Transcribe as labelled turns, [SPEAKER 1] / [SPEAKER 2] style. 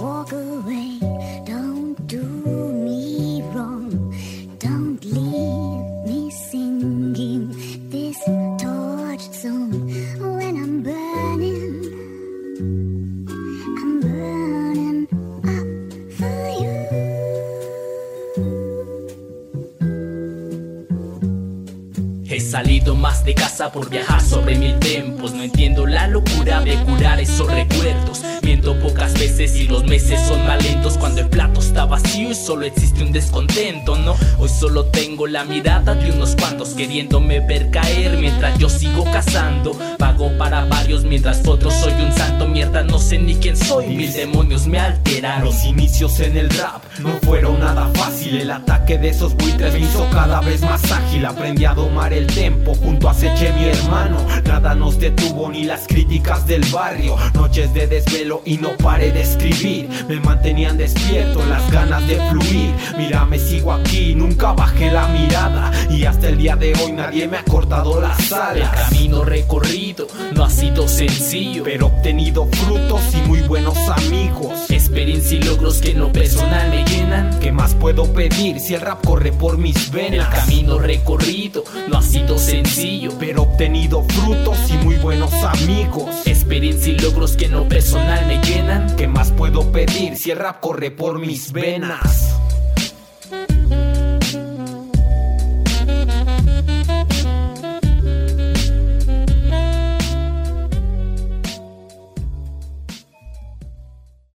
[SPEAKER 1] walk away. Don't do me wrong. Don't leave me singing this torch song
[SPEAKER 2] He salido más de casa por viajar sobre mil tempos. No entiendo la locura de curar esos recuerdos. Miento pocas veces y los meses son más lentos. Cuando el plato está vacío y solo existe un descontento, ¿no? Hoy solo tengo la mirada de unos cuantos queriéndome ver caer mientras yo sigo cazando. Pago para varios mientras otros soy un santo. Mierda, no sé ni quién soy. Mil demonios me alteraron.
[SPEAKER 3] Los inicios en el rap no fueron nada fácil. El ataque de esos buitres me hizo cada vez más ágil. Aprendí a domar el tempo junto a Seche, mi hermano. Nada nos detuvo ni las críticas del barrio. Noches de desvelo y no paré de escribir. Me mantenían despierto, las ganas de fluir. Mira, me sigo aquí, nunca bajé la mirada. Y hasta el día de hoy nadie me ha cortado las
[SPEAKER 2] El
[SPEAKER 3] alas.
[SPEAKER 2] camino recorrido no ha sido sencillo.
[SPEAKER 3] Pero he obtenido frutos y muy buenos amigos.
[SPEAKER 2] Experiencia y logros que en lo personal me llenan.
[SPEAKER 3] ¿Qué más puedo pedir si el rap corre por mis
[SPEAKER 2] El
[SPEAKER 3] venas?
[SPEAKER 2] camino recorrido no ha sido sencillo.
[SPEAKER 3] Pero he obtenido frutos y muy buenos amigos.
[SPEAKER 2] Experiencia y logros que en lo personal me llenan.
[SPEAKER 3] ¿Qué más puedo pedir si el rap corre por mis venas?